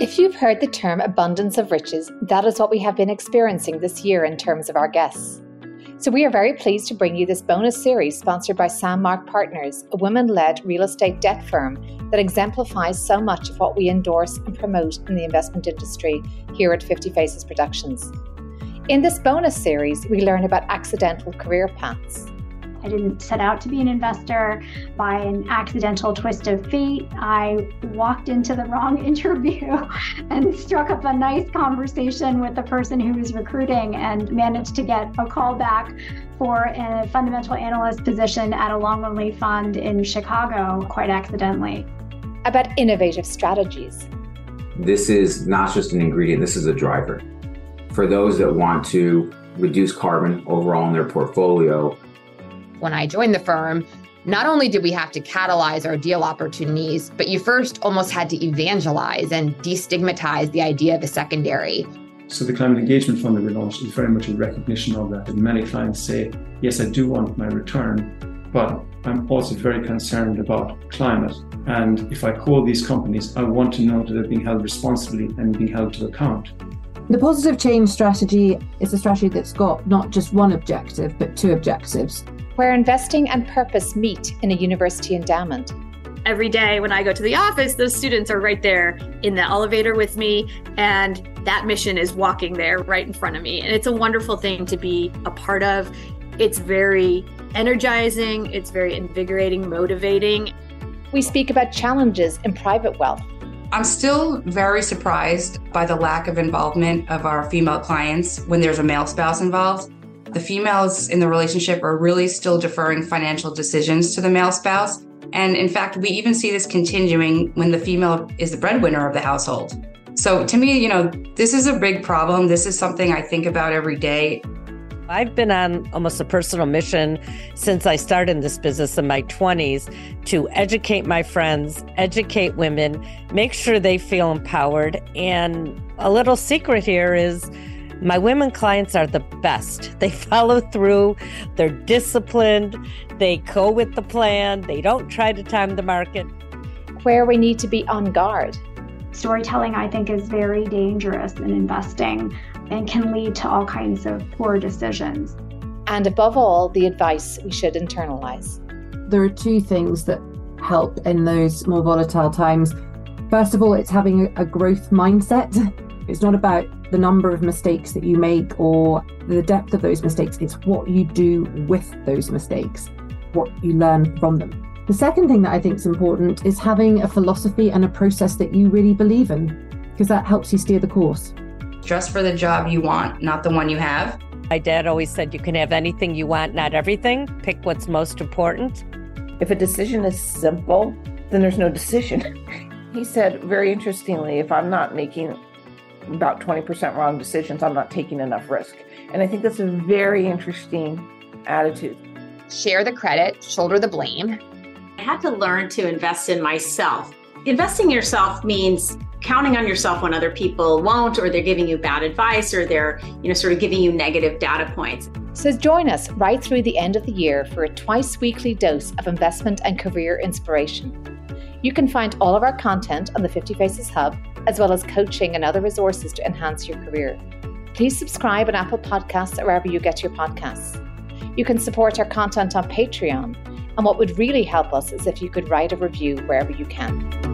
If you've heard the term abundance of riches, that is what we have been experiencing this year in terms of our guests. So, we are very pleased to bring you this bonus series sponsored by Soundmark Partners, a women led real estate debt firm that exemplifies so much of what we endorse and promote in the investment industry here at 50 Faces Productions. In this bonus series, we learn about accidental career paths. I didn't set out to be an investor by an accidental twist of fate. I walked into the wrong interview and struck up a nice conversation with the person who was recruiting and managed to get a call back for a fundamental analyst position at a long only fund in Chicago quite accidentally. About innovative strategies. This is not just an ingredient, this is a driver. For those that want to reduce carbon overall in their portfolio, when I joined the firm, not only did we have to catalyze our deal opportunities, but you first almost had to evangelize and destigmatize the idea of a secondary. So the climate engagement fund that we launched is very much a recognition of that. And many clients say, yes, I do want my return, but I'm also very concerned about climate. And if I call these companies, I want to know that they're being held responsibly and being held to account. The positive change strategy is a strategy that's got not just one objective, but two objectives where investing and purpose meet in a university endowment. Every day when I go to the office, those students are right there in the elevator with me, and that mission is walking there right in front of me. And it's a wonderful thing to be a part of. It's very energizing, it's very invigorating, motivating. We speak about challenges in private wealth. I'm still very surprised by the lack of involvement of our female clients when there's a male spouse involved the females in the relationship are really still deferring financial decisions to the male spouse. And in fact, we even see this continuing when the female is the breadwinner of the household. So to me, you know, this is a big problem. This is something I think about every day. I've been on almost a personal mission since I started this business in my 20s to educate my friends, educate women, make sure they feel empowered. And a little secret here is my women clients are the best. They follow through, they're disciplined, they go with the plan, they don't try to time the market. Where we need to be on guard. Storytelling, I think, is very dangerous in investing and can lead to all kinds of poor decisions. And above all, the advice we should internalize. There are two things that help in those more volatile times. First of all, it's having a growth mindset. It's not about the number of mistakes that you make or the depth of those mistakes. It's what you do with those mistakes, what you learn from them. The second thing that I think is important is having a philosophy and a process that you really believe in, because that helps you steer the course. Dress for the job you want, not the one you have. My dad always said you can have anything you want, not everything. Pick what's most important. If a decision is simple, then there's no decision. he said very interestingly, if I'm not making about 20% wrong decisions, I'm not taking enough risk. And I think that's a very interesting attitude. Share the credit, shoulder the blame. I had to learn to invest in myself. Investing in yourself means counting on yourself when other people won't or they're giving you bad advice or they're, you know, sort of giving you negative data points. So join us right through the end of the year for a twice weekly dose of investment and career inspiration. You can find all of our content on the 50 Faces Hub as well as coaching and other resources to enhance your career. Please subscribe on Apple Podcasts or wherever you get your podcasts. You can support our content on Patreon, and what would really help us is if you could write a review wherever you can.